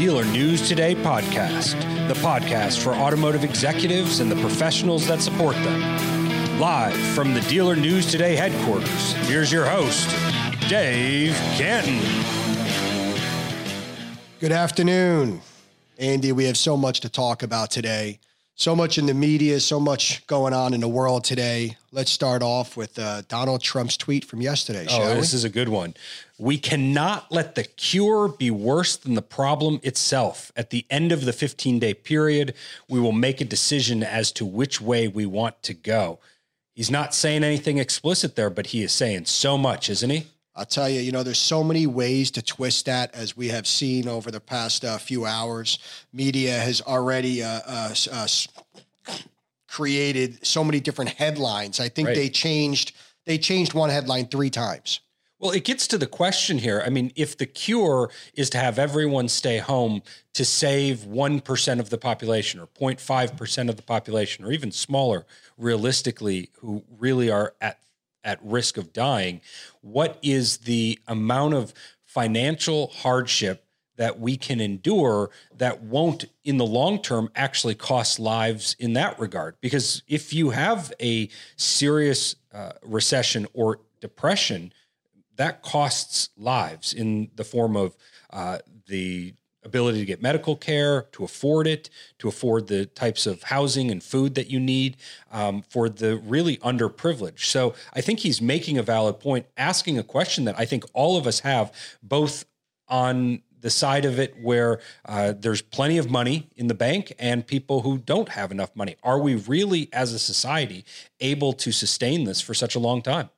Dealer News Today podcast, the podcast for automotive executives and the professionals that support them. Live from the Dealer News Today headquarters, here's your host, Dave Cantin. Good afternoon. Andy, we have so much to talk about today. So much in the media, so much going on in the world today. Let's start off with uh, Donald Trump's tweet from yesterday. Oh, this we? is a good one. We cannot let the cure be worse than the problem itself. At the end of the 15 day period, we will make a decision as to which way we want to go. He's not saying anything explicit there, but he is saying so much, isn't he? I'll tell you, you know, there's so many ways to twist that, as we have seen over the past uh, few hours. Media has already uh, uh, uh created so many different headlines. I think right. they changed they changed one headline three times. Well, it gets to the question here. I mean, if the cure is to have everyone stay home to save 1% of the population or 0.5% of the population or even smaller realistically who really are at at risk of dying, what is the amount of financial hardship that we can endure that won't in the long term actually cost lives in that regard? Because if you have a serious uh, recession or depression that costs lives in the form of uh, the ability to get medical care, to afford it, to afford the types of housing and food that you need um, for the really underprivileged. So I think he's making a valid point, asking a question that I think all of us have, both on the side of it where uh, there's plenty of money in the bank and people who don't have enough money. Are we really, as a society, able to sustain this for such a long time?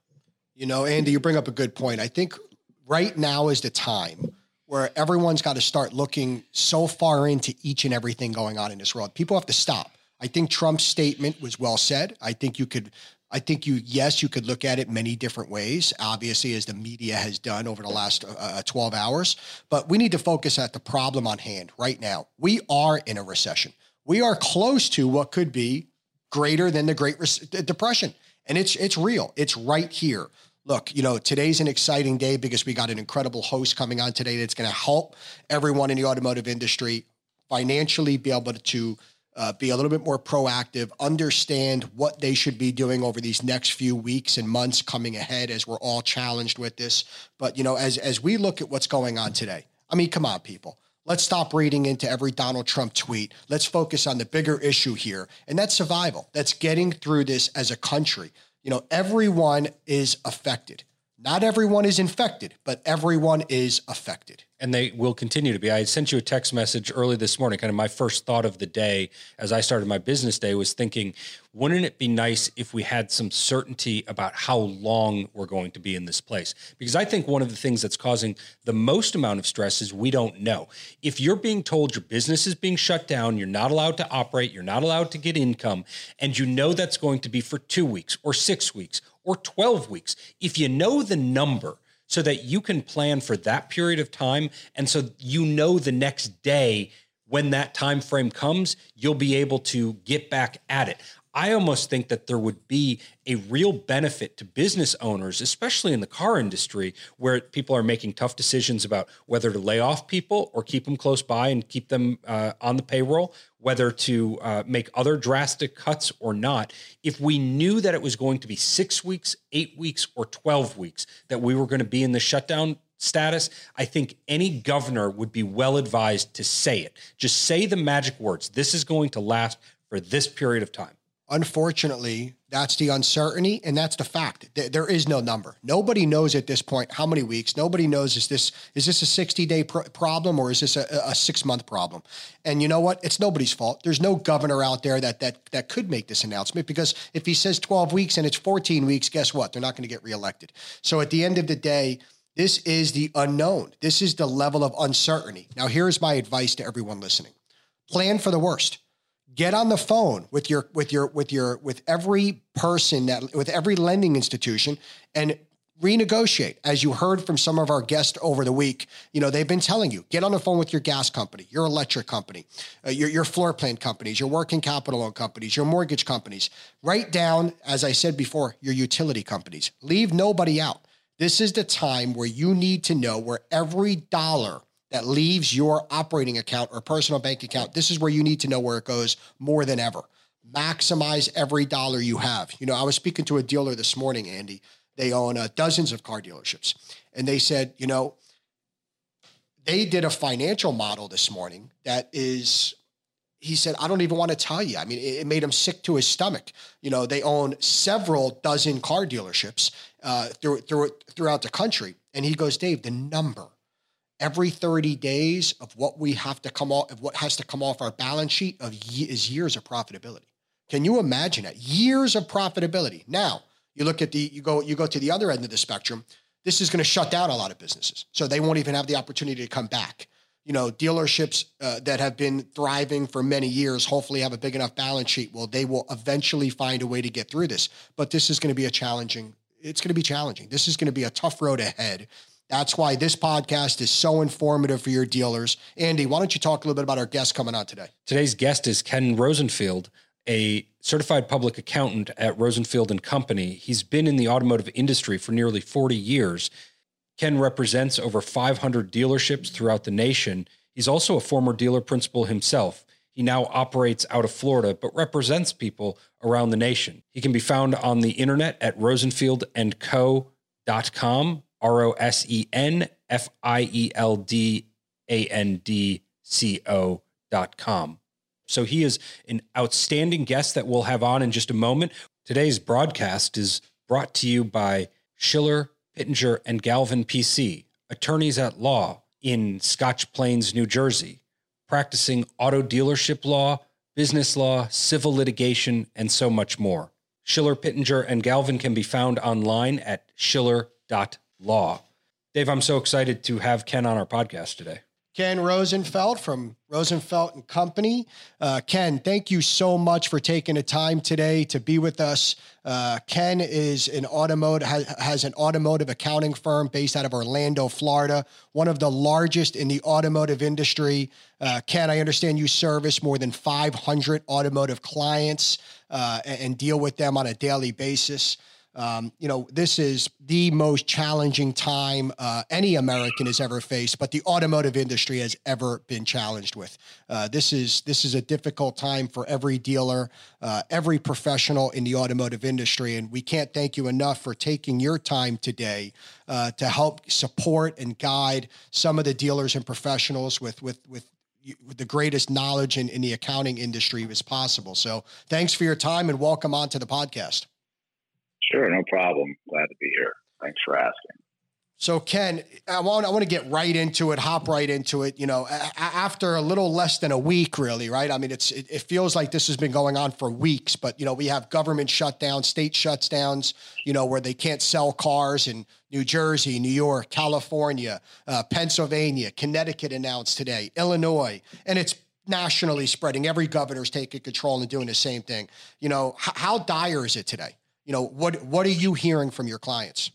You know, Andy, you bring up a good point. I think right now is the time where everyone's got to start looking so far into each and everything going on in this world. People have to stop. I think Trump's statement was well said. I think you could I think you, yes, you could look at it many different ways, obviously, as the media has done over the last uh, uh 12 hours. But we need to focus at the problem on hand right now. We are in a recession. We are close to what could be greater than the Great Re- Depression. And it's it's real. It's right here. Look, you know, today's an exciting day because we got an incredible host coming on today that's going to help everyone in the automotive industry financially be able to uh, be a little bit more proactive, understand what they should be doing over these next few weeks and months coming ahead as we're all challenged with this. But you know, as as we look at what's going on today, I mean, come on, people. Let's stop reading into every Donald Trump tweet. Let's focus on the bigger issue here, and that's survival. That's getting through this as a country. You know, everyone is affected. Not everyone is infected, but everyone is affected. And they will continue to be. I sent you a text message early this morning. Kind of my first thought of the day as I started my business day was thinking, wouldn't it be nice if we had some certainty about how long we're going to be in this place? Because I think one of the things that's causing the most amount of stress is we don't know. If you're being told your business is being shut down, you're not allowed to operate, you're not allowed to get income, and you know that's going to be for two weeks or six weeks or 12 weeks. If you know the number so that you can plan for that period of time and so you know the next day when that time frame comes, you'll be able to get back at it. I almost think that there would be a real benefit to business owners, especially in the car industry, where people are making tough decisions about whether to lay off people or keep them close by and keep them uh, on the payroll, whether to uh, make other drastic cuts or not. If we knew that it was going to be six weeks, eight weeks, or 12 weeks that we were going to be in the shutdown status, I think any governor would be well advised to say it. Just say the magic words. This is going to last for this period of time. Unfortunately, that's the uncertainty and that's the fact. There is no number. Nobody knows at this point how many weeks. Nobody knows is this is this a 60-day pr- problem or is this a, a 6-month problem? And you know what? It's nobody's fault. There's no governor out there that that that could make this announcement because if he says 12 weeks and it's 14 weeks, guess what? They're not going to get reelected. So at the end of the day, this is the unknown. This is the level of uncertainty. Now here's my advice to everyone listening. Plan for the worst get on the phone with your with your with your with every person that with every lending institution and renegotiate. As you heard from some of our guests over the week you know they've been telling you get on the phone with your gas company your electric company uh, your, your floor plan companies your working capital loan companies your mortgage companies. Write down as i said before your utility companies. Leave nobody out. This is the time where you need to know where every dollar that leaves your operating account or personal bank account, this is where you need to know where it goes more than ever. Maximize every dollar you have. You know, I was speaking to a dealer this morning, Andy. They own uh, dozens of car dealerships. And they said, you know, they did a financial model this morning that is he said, I don't even want to tell you. I mean, it, made him sick to his stomach. You know, they own several dozen car dealerships uh, through, through, throughout the country. And he goes, Dave, the number every 30 days of what we have to come off, of what has to come off our balance sheet of is years of profitability. Can you imagine that? Years of profitability. Now, you look at the, you go, you go to the other end of the spectrum. This is going to shut down a lot of businesses. So they won't even have the opportunity to come back you know, dealerships uh, that have been thriving for many years hopefully have a big enough balance sheet. Well, they will eventually find a way to get through this. But this is going to be a challenging, it's going to be challenging. This is going to be a tough road ahead. That's why this podcast is so informative for your dealers. Andy, why don't you talk a little bit about our guest coming on today? Today's guest is Ken Rosenfield, a certified public accountant at Rosenfield and Company. He's been in the automotive industry for nearly 40 years Ken represents over 500 dealerships throughout the nation. He's also a former dealer principal himself. He now operates out of Florida, but represents people around the nation. He can be found on the internet at rosenfieldandco.com, R O S E N F I E L D A N D C O.com. So he is an outstanding guest that we'll have on in just a moment. Today's broadcast is brought to you by Schiller Pittenger and Galvin PC, attorneys at law in Scotch Plains, New Jersey, practicing auto dealership law, business law, civil litigation, and so much more. Schiller, Pittenger, and Galvin can be found online at schiller.law. Dave, I'm so excited to have Ken on our podcast today. Ken Rosenfeld from Rosenfeld and Company. Uh, Ken, thank you so much for taking the time today to be with us. Uh, Ken is an automotive has, has, an automotive accounting firm based out of Orlando, Florida, one of the largest in the automotive industry. Uh, Ken, I understand you service more than 500 automotive clients uh, and, and deal with them on a daily basis. Um, you know, this is the most challenging time uh, any American has ever faced, but the automotive industry has ever been challenged with. Uh, this is this is a difficult time for every dealer, uh, every professional in the automotive industry, and we can't thank you enough for taking your time today uh, to help support and guide some of the dealers and professionals with with with with the greatest knowledge in, in the accounting industry as possible. So thanks for your time and welcome on to the podcast. Sure, no problem. Glad to be here. Thanks for asking. So Ken, I want I want to get right into it, hop right into it. You know, a- after a little less than a week, really, right? I mean, it's it, it, feels like this has been going on for weeks, but you know, we have government shutdowns, state shutdowns, you know, where they can't sell cars in New Jersey, New York, California, uh, Pennsylvania, Connecticut announced today, Illinois, and it's nationally spreading. Every governor's taking control and doing the same thing. You know, h- how dire is it today? You know what what are you hearing from your clients?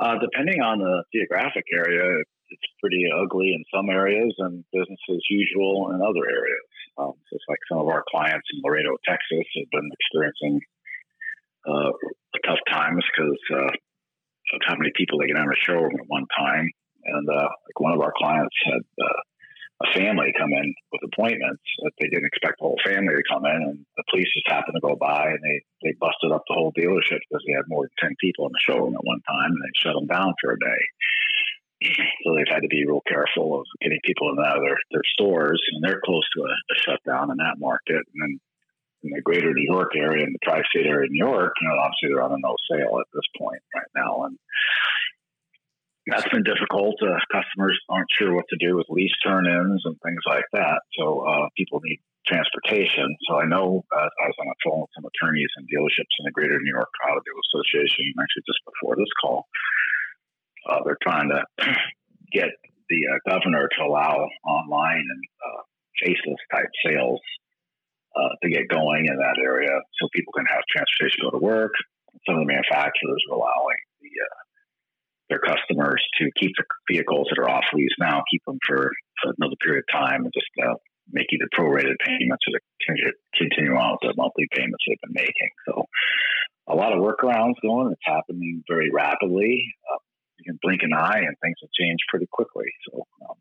Uh, depending on the geographic area it's pretty ugly in some areas and business as usual in other areas. Um, it's like some of our clients in laredo texas have been experiencing uh, tough times because uh, of how many people they get on a showroom at one time. And uh, like one of our clients had uh, a family come in with appointments that they didn't expect the whole family to come in, and the police just happened to go by and they they busted up the whole dealership because they had more than ten people in the showroom at one time, and they shut them down for a day. So they've had to be real careful of getting people in and out of their, their stores, and they're close to a, a shutdown in that market. And then in the greater New York area and the tri-state area of New York, you know, obviously they're on a no sale at this point right now, and that's been difficult. Uh, customers aren't sure what to do with lease turn-ins and things like that. So uh, people need transportation. So I know uh, I was on the phone with some attorneys and dealerships in the Greater New York Auto Deal Association actually just before this call. Uh, they're trying to get the uh, governor to allow online and uh, faceless type sales to get going in that area, so people can have transportation to go to work. Some of the manufacturers are allowing their customers to keep the vehicles that are off lease now, keep them for, another period of time, and just uh, make either prorated payments or to continue on with the monthly payments they've been making. So a lot of workarounds going. It's happening very rapidly. Uh, you can blink an eye and things will change pretty quickly. So um,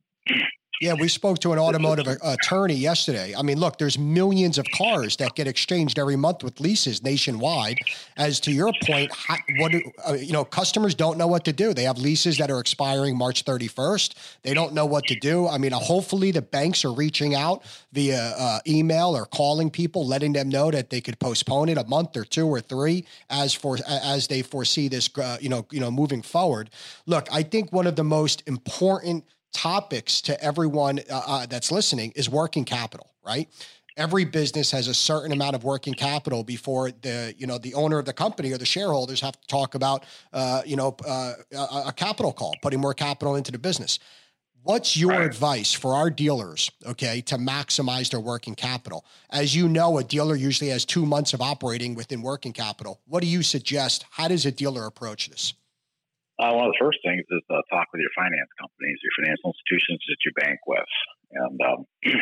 Yeah, we spoke to an automotive attorney yesterday. I mean, look, there's millions of cars that get exchanged every month with leases nationwide. As to your point, what uh, you know, customers don't know what to do. They have leases that are expiring March 31st. They don't know what to do. I mean, hopefully the banks are reaching out via uh, email or calling people, letting them know that they could postpone it a month or two or three as for as they foresee this, uh, you know, you know, moving forward. Look, I think one of the most important topics to everyone uh, uh, that's listening is working capital, right? Every business has a certain amount of working capital before the you know the owner of the company or the shareholders have to talk about uh, you know uh, a, a, capital call, putting more capital into the business. What's your right. advice for our dealers, okay, to maximize their working capital? As you know, a dealer usually has two months of operating within working capital. What do you suggest? How does a dealer approach this? Uh, one of the first things is uh, talk with your finance companies, your financial institutions that you bank with, and um,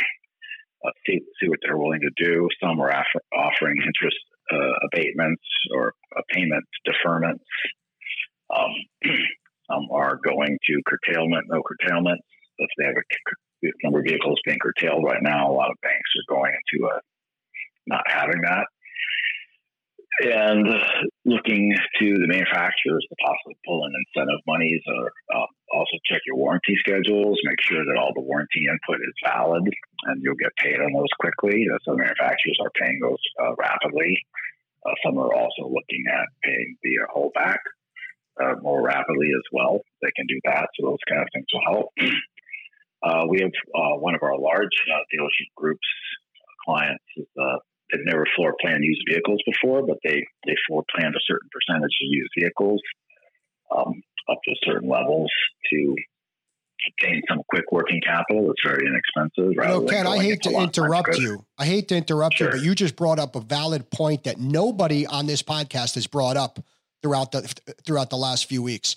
uh, see see what they're willing to do. Some are offering interest uh, abatements or payment deferments. Um, some are going to curtailment, no curtailment. If they have a number of vehicles being curtailed right now, a lot of banks are going into a not having that and looking to the manufacturers to possibly pull in incentive monies or uh, also check your warranty schedules, make sure that all the warranty input is valid and you'll get paid on those quickly. Uh, some manufacturers are paying those uh, rapidly. Uh, some are also looking at paying the holdback uh, more rapidly as well. They can do that. So those kind of things will help. Uh, we have one of our large dealership groups clients is they've never floor planned used vehicles before, but they they floor planned a certain percentage of used vehicles um, up to certain levels to obtain some quick working capital that's very inexpensive. You know, Ken, I hate to interrupt you. I hate to interrupt sure. you, but you just brought up a valid point that nobody on this podcast has brought up throughout the throughout the last few weeks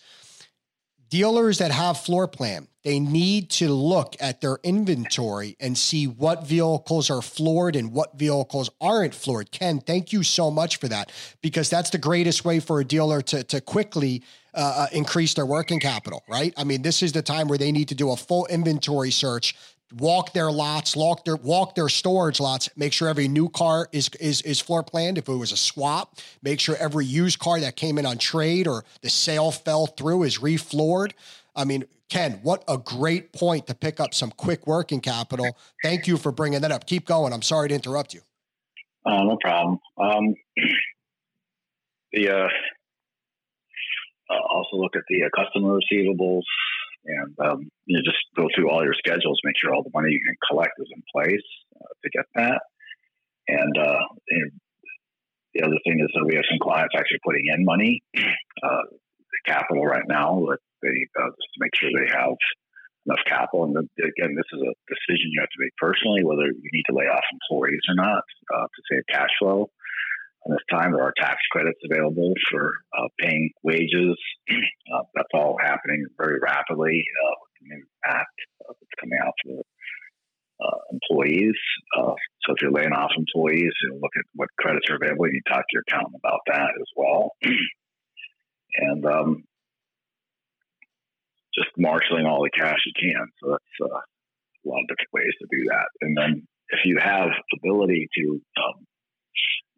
dealers that have floor plan, they need to look at their inventory and see what vehicles are floored and what vehicles aren't floored. Ken, thank you so much for that because that's the greatest way for a dealer to, to quickly uh, uh increase their working capital, right? I mean, this is the time where they need to do a full inventory search walk their lots, walk their walk their storage lots, make sure every new car is is is floor planned. If it was a swap, make sure every used car that came in on trade or the sale fell through is refloored. I mean, Ken, what a great point to pick up some quick working capital. Thank you for bringing that up. Keep going. I'm sorry to interrupt you. Uh, no problem. Um, the uh, uh, also look at the uh, customer receivables and um, you just go through all your schedules, make sure all the money you can collect is in place uh, to get that. And, uh, and, the other thing is that we have some clients actually putting in money, uh, capital right now, that they uh, just to make sure they have enough capital. And again, this is a decision you have to make personally whether you need to lay off employees or not uh, to save cash flow this time. There are tax credits available for uh, paying wages. Uh, that's all happening very rapidly uh, with the new act uh, that's coming out for uh, employees. Uh, so if you're laying off employees, you look at what credits are available. You talk to your accountant about that as well. and um, just marshaling all the cash you can. So that's a lot of different ways to do that. And then if you have ability to um,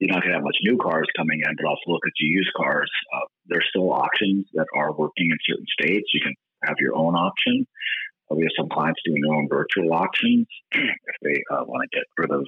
you're not going to have much new cars coming in, but also look at your used cars. Uh, there's still auctions that are working in certain states. You can have your own auction. Uh, we have some clients doing their own virtual auctions if they uh, want to get rid of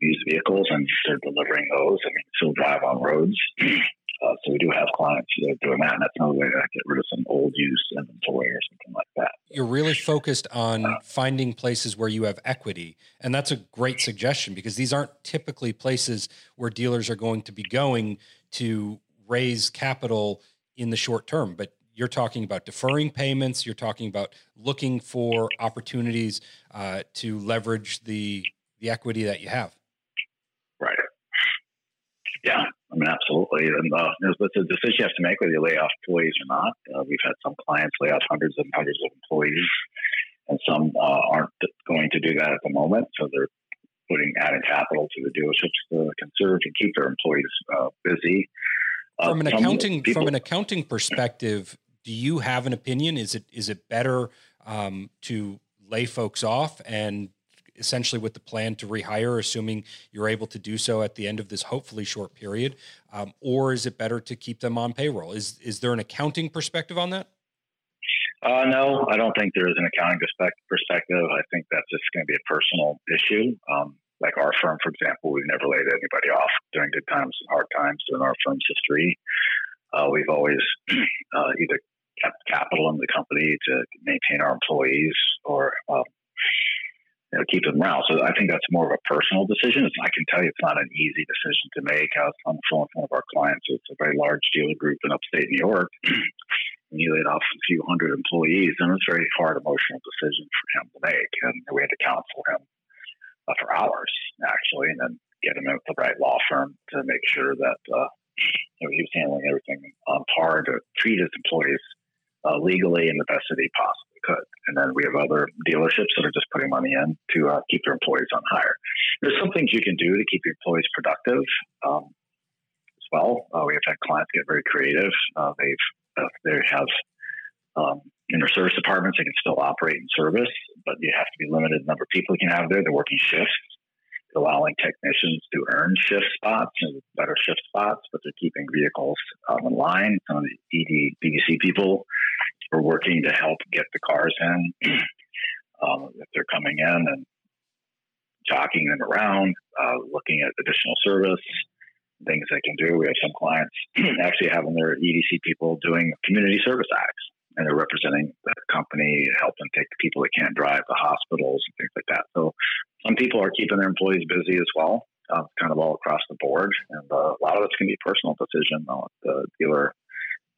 used vehicles and they're delivering those. I mean, still drive on roads. Uh, so we do have clients that are doing that, and that's another way to get rid of some old used inventory or something like that. You're really focused on uh, finding places where you have equity, and that's a great suggestion because these aren't typically places where dealers are going to be going to raise capital in the short term. But you're talking about deferring payments. You're talking about looking for opportunities uh, to leverage the the equity that you have. Right. Yeah, I mean, absolutely. And uh, it's a decision you have to make whether you lay off employees or not. Uh, we've had some clients lay off hundreds and hundreds of employees, and some uh, aren't going to do that at the moment. So they're putting added capital to the dealerships to conserve and keep their employees uh, busy. Uh, from an accounting people, from an accounting perspective, do you have an opinion? Is it is it better um, to lay folks off and essentially with the plan to rehire, assuming you're able to do so at the end of this hopefully short period, um, or is it better to keep them on payroll? Is is there an accounting perspective on that? Uh, no, I don't think there is an accounting perspective. I think that's just going to be a personal issue. Um, like our firm, for example, we've never laid anybody off during good times and hard times in our firm's history. Uh, we've always uh, either kept capital in the company to maintain our employees or um, you know, keep them around. So I think that's more of a personal decision. It's, I can tell you it's not an easy decision to make. I was on the phone with one of our clients. It's a very large dealer group in upstate New York. and he laid off a few hundred employees, and it was a very hard emotional decision for him to make. And we had to counsel him uh, for hours, actually, and then get him at the right law firm to make sure that uh, you know, he was handling everything on par to treat his employees uh, legally in the best that he could. And then we have other dealerships that are just putting money in to uh, keep their employees on hire. There's some things you can do to keep your employees productive um, as well. Uh, we have had clients get very creative. Uh, they've uh, they have um, in their service departments, they can still operate in service, but you have to be limited number of people you can have there. They're working shifts, allowing technicians to earn shift spots and better shift spots, but they're keeping vehicles um, in line. Some of the ED, BDC people are working to help get the cars in um, if they're coming in and jockeying them around, uh, looking at additional service, things they can do. We have some clients actually having their BDC people doing community service acts and they're representing the company, helping take the people that can't drive to hospitals and things like that. So some people are keeping their employees busy as well, uh, kind of all across the board. And uh, a lot of it's going to be personal decision on the dealer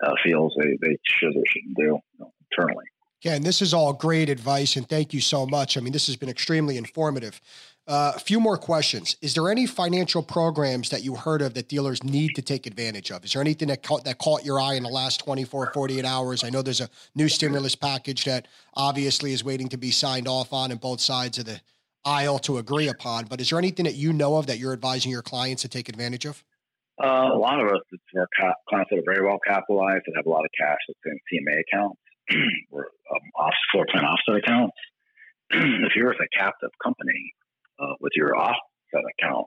uh, feels they, they should or shouldn't do you know, internally. Yeah, and this is all great advice, and thank you so much. I mean, this has been extremely informative. Uh, a few more questions. Is there any financial programs that you heard of that dealers need to take advantage of? Is there anything that caught, that caught your eye in the last 24, 48 hours? I know there's a new stimulus package that obviously is waiting to be signed off on, and both sides of the aisle to agree upon. But is there anything that you know of that you're advising your clients to take advantage of? Uh, a lot of us, it's our clients that are very well capitalized that have a lot of cash that's in CMA accounts or um, off floor plan offset accounts. if you're with a captive company uh, with your offset account,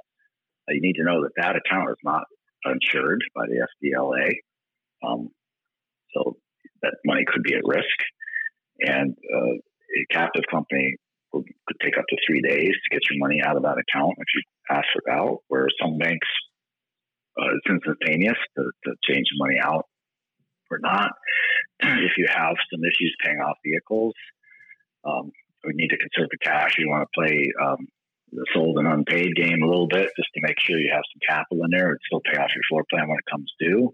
uh, you need to know that that account is not insured by the FDLA. Um, so that money could be at risk. And uh, a captive company could take up to three days to get your money out of that account if you ask for out, where some banks, uh, it's instantaneous to, to change money out or not. if you have some issues paying off vehicles, um, we need to conserve the cash. You want to play um, the sold and unpaid game a little bit just to make sure you have some capital in there and still pay off your floor plan when it comes due.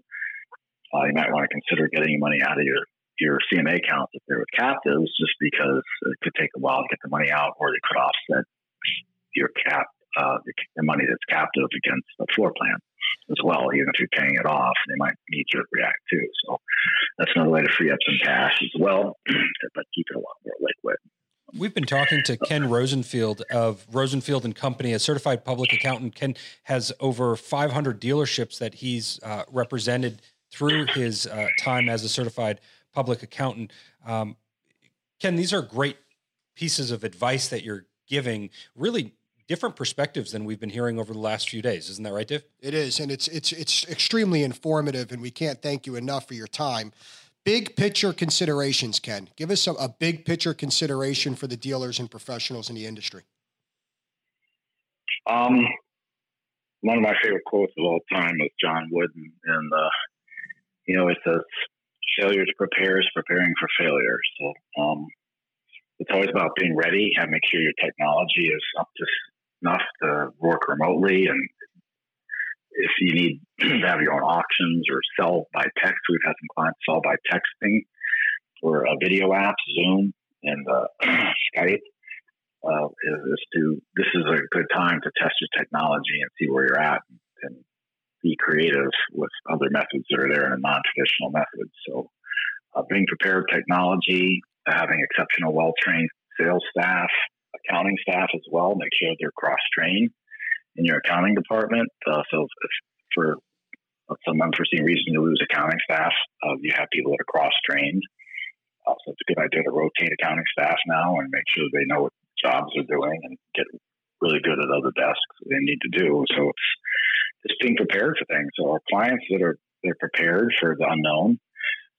Uh, you might want to consider getting money out of your your CMA accounts if they're with captives, just because it could take a while to get the money out, or it could offset your cap uh, the money that's captive against the floor plan as well. Even if you're paying it off, they might need to react too. So that's another way to free up some cash as well, but keep it a lot more liquid. We've been talking to Ken Rosenfield of Rosenfield and Company, a certified public accountant. Ken has over 500 dealerships that he's uh, represented through his uh, time as a certified public accountant. Um, Ken, these are great pieces of advice that you're giving. Really different perspectives than we've been hearing over the last few days. Isn't that right, Dave? It is, and it's it's it's extremely informative, and we can't thank you enough for your time. Big picture considerations, Ken. Give us a, a big picture consideration for the dealers and professionals in the industry. Um, one of my favorite quotes of all time was John Wooden, and uh, you know, it says, failure to prepare is preparing for failure. So um, it's always about being ready and make sure your technology is up to enough to work remotely. And if you need to have your own auctions or sell by text, we've had some clients sell by texting or a video apps, Zoom and uh, Skype. Uh, is to this is a good time to test your technology and see where you're at and be creative with other methods that are there and non-traditional methods. So, uh, being prepared technology, having exceptional, well-trained sales staff, accounting staff as well. Make sure they're cross-trained in your accounting department. Uh, so, if for some unforeseen reason you lose accounting staff, uh, you have people that are cross-trained. Uh, so it's a good idea to rotate accounting staff now and make sure they know what jobs they're doing and get really good at other desks they need to do. So it's just being prepared for things. So our clients that are they're prepared for the unknown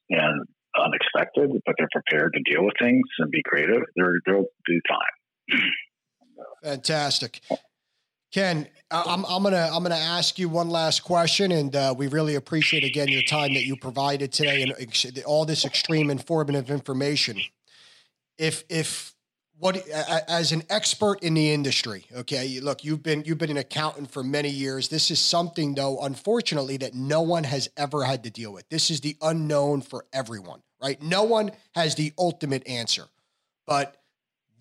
and unexpected, but they're prepared to deal with things and be creative. They're they'll do fine. Fantastic. Ken, I'm, I'm gonna I'm gonna ask you one last question, and uh, we really appreciate again your time that you provided today and ex- all this extreme informative information. If if what as an expert in the industry, okay, look, you've been you've been an accountant for many years. This is something though, unfortunately, that no one has ever had to deal with. This is the unknown for everyone, right? No one has the ultimate answer, but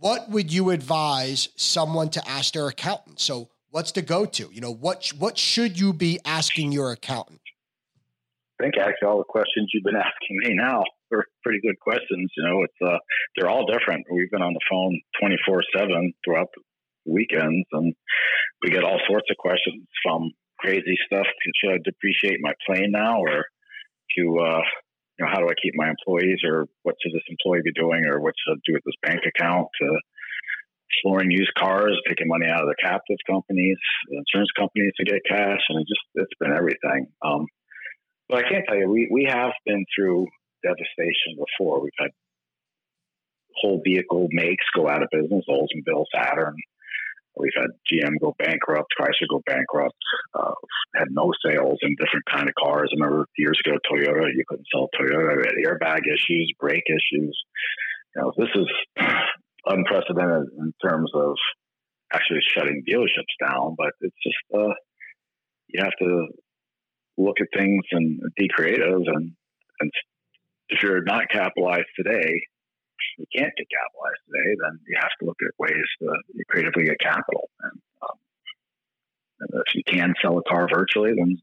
what would you advise someone to ask their accountant? So what's the go-to? You know, what what should you be asking your accountant? I think actually all the questions you've been asking me now are pretty good questions. You know, it's uh, they're all different. We've been on the phone twenty four seven throughout the weekends, and we get all sorts of questions from crazy stuff. Should I depreciate my plane now, or to uh, know, how do I keep my employees, or what should this employee be doing, or what should I do with this bank account? To, exploring used cars, taking money out of the captive companies, the insurance companies to get cash, and it just it's been everything. Um, but I can't tell you, we we have been through devastation before. We've had whole vehicle makes go out of business, Oldsmobile, Saturn. We've had GM go bankrupt, Chrysler go bankrupt, uh, had no sales in different kind of cars. I remember years ago, Toyota, you couldn't sell Toyota. We had airbag issues, brake issues. You know, this is unprecedented in terms of actually shutting dealerships down, but it's just uh, you have to look at things and be creative. And, and if you're not capitalized today, you can't get capitalized today, then you have to look at ways to creatively get capital. And, um, and if you can sell a car virtually, then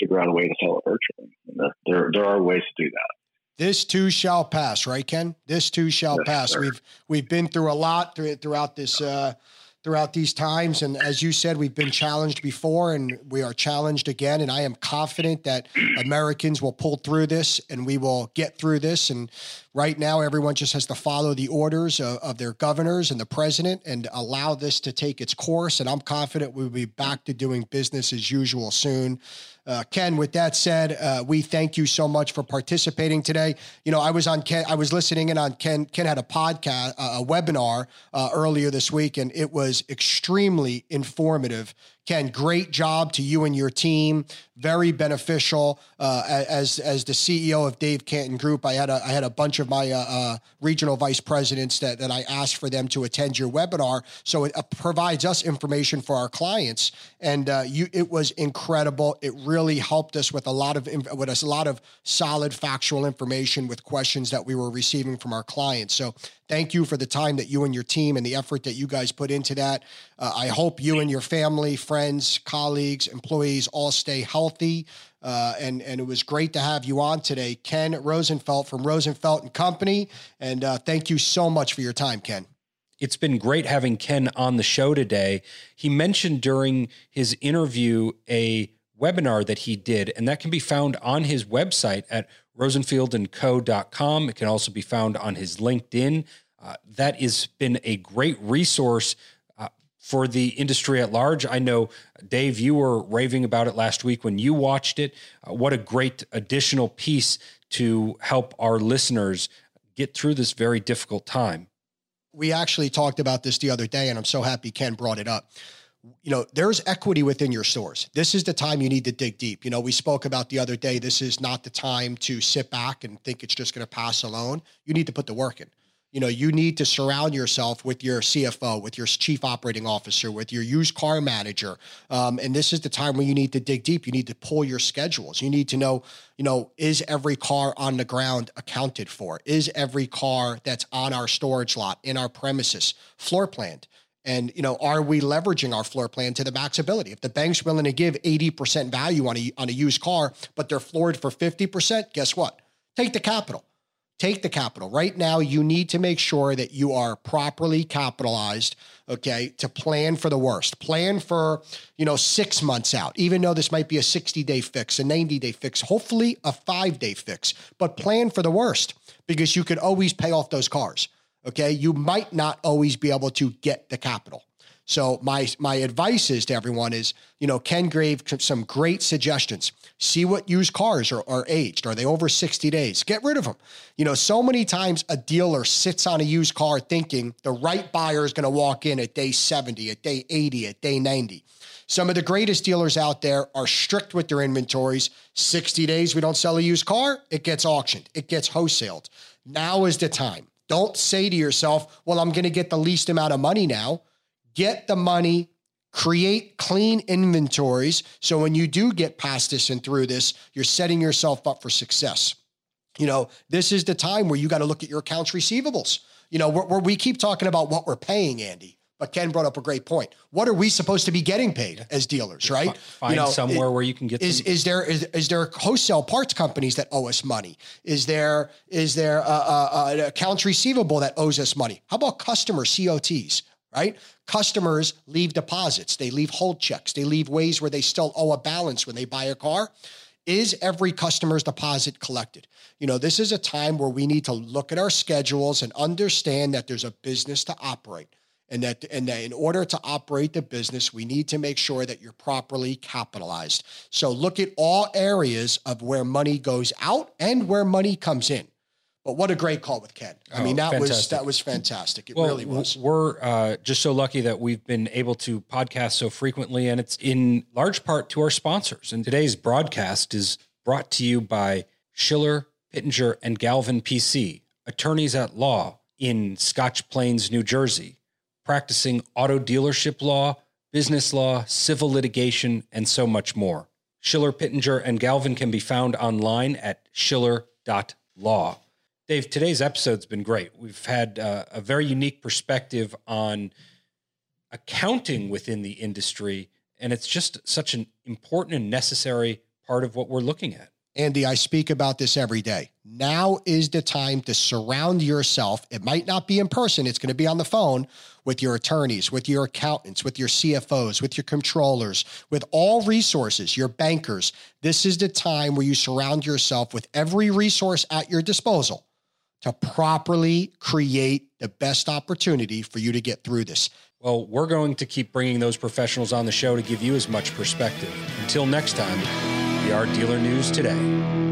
figure out a way to sell it virtually. And there, there are ways to do that. This too shall pass, right, Ken? This too shall yes, pass. Sir. We've we've been through a lot throughout this uh, throughout these times, and as you said, we've been challenged before, and we are challenged again. And I am confident that Americans will pull through this, and we will get through this. And right now, everyone just has to follow the orders of, of their governors and the president, and allow this to take its course. And I'm confident we'll be back to doing business as usual soon. Uh, Ken, with that said, uh, we thank you so much for participating today. You know, I was on Ken, I was listening in on Ken. Ken had a podcast, uh, a webinar uh, earlier this week, and it was extremely informative Ken, great job to you and your team. Very beneficial. Uh, as as the CEO of Dave Cantin Group, I had a I had a bunch of my uh, uh, regional vice presidents that that I asked for them to attend your webinar. So it uh, provides us information for our clients, and uh, you it was incredible. It really helped us with a lot of with us a lot of solid factual information with questions that we were receiving from our clients. So thank you for the time that you and your team and the effort that you guys put into that. Uh, I hope you and your family, friends, colleagues, employees all stay healthy. Uh, and and it was great to have you on today, Ken Rosenfeld from Rosenfeld and Company. And uh, thank you so much for your time, Ken. It's been great having Ken on the show today. He mentioned during his interview a webinar that he did, and that can be found on his website at rosenfieldandco.com. It can also be found on his LinkedIn. Uh, that has been a great resource uh, for the industry at large. I know, Dave, you were raving about it last week when you watched it. Uh, what a great additional piece to help our listeners get through this very difficult time. We actually talked about this the other day, and I'm so happy Ken brought it up you know, there's equity within your stores. This is the time you need to dig deep. You know, we spoke about the other day, this is not the time to sit back and think it's just going to pass alone. You need to put the work in. You know, you need to surround yourself with your CFO, with your chief operating officer, with your used car manager. Um, and this is the time where you need to dig deep. You need to pull your schedules. You need to know, you know, is every car on the ground accounted for? Is every car that's on our storage lot in our premises floor planned? And you know, are we leveraging our floor plan to the max ability? If the bank's willing to give 80% value on a on a used car, but they're floored for 50%, guess what? Take the capital. take the capital. Right now, you need to make sure that you are properly capitalized, okay, to plan for the worst. Plan for, you know, six months out, even though this might be a 60 day fix, a 90 day fix, hopefully a five day fix, but plan for the worst because you could always pay off those cars. Okay. You might not always be able to get the capital. So my my advice is to everyone is, you know, Ken gave some great suggestions. See what used cars are, are aged. Are they over 60 days? Get rid of them. You know, so many times a dealer sits on a used car thinking the right buyer is going to walk in at day 70, at day 80, at day 90. Some of the greatest dealers out there are strict with their inventories. 60 days we don't sell a used car, it gets auctioned, it gets wholesaled. Now is the time. Don't say to yourself, well, I'm going to get the least amount of money now get the money, create clean inventories. So when you do get past this and through this, you're setting yourself up for success. You know, this is the time where you got to look at your accounts receivables. You know, where, we keep talking about what we're paying, Andy. But Ken brought up a great point. What are we supposed to be getting paid as dealers, right? Find you know, somewhere it, where you can get. Is some- is there is, is there wholesale parts companies that owe us money? Is there is there a, a, a accounts receivable that owes us money? How about customer COTs? right? Customers leave deposits, they leave hold checks, they leave ways where they still owe a balance when they buy a car. Is every customer's deposit collected? You know, this is a time where we need to look at our schedules and understand that there's a business to operate. And that, and that in order to operate the business, we need to make sure that you're properly capitalized. So look at all areas of where money goes out and where money comes in. But what a great call with Ken. I oh, mean, that fantastic. was that was fantastic. It well, really was. We're uh, just so lucky that we've been able to podcast so frequently, and it's in large part to our sponsors. And today's broadcast is brought to you by Schiller, Pittenger, and Galvin PC, attorneys at law in Scotch Plains, New Jersey, practicing auto dealership law, business law, civil litigation, and so much more. Schiller, Pittenger, and Galvin can be found online at schiller.law. Dave, today's episode's been great. We've had uh, a very unique perspective on accounting within the industry, and it's just such an important and necessary part of what we're looking at. Andy, I speak about this every day. Now is the time to surround yourself. It might not be in person, it's going to be on the phone with your attorneys, with your accountants, with your CFOs, with your controllers, with all resources, your bankers. This is the time where you surround yourself with every resource at your disposal to properly create the best opportunity for you to get through this. Well, we're going to keep bringing those professionals on the show to give you as much perspective. Until next time, Art Dealer News today.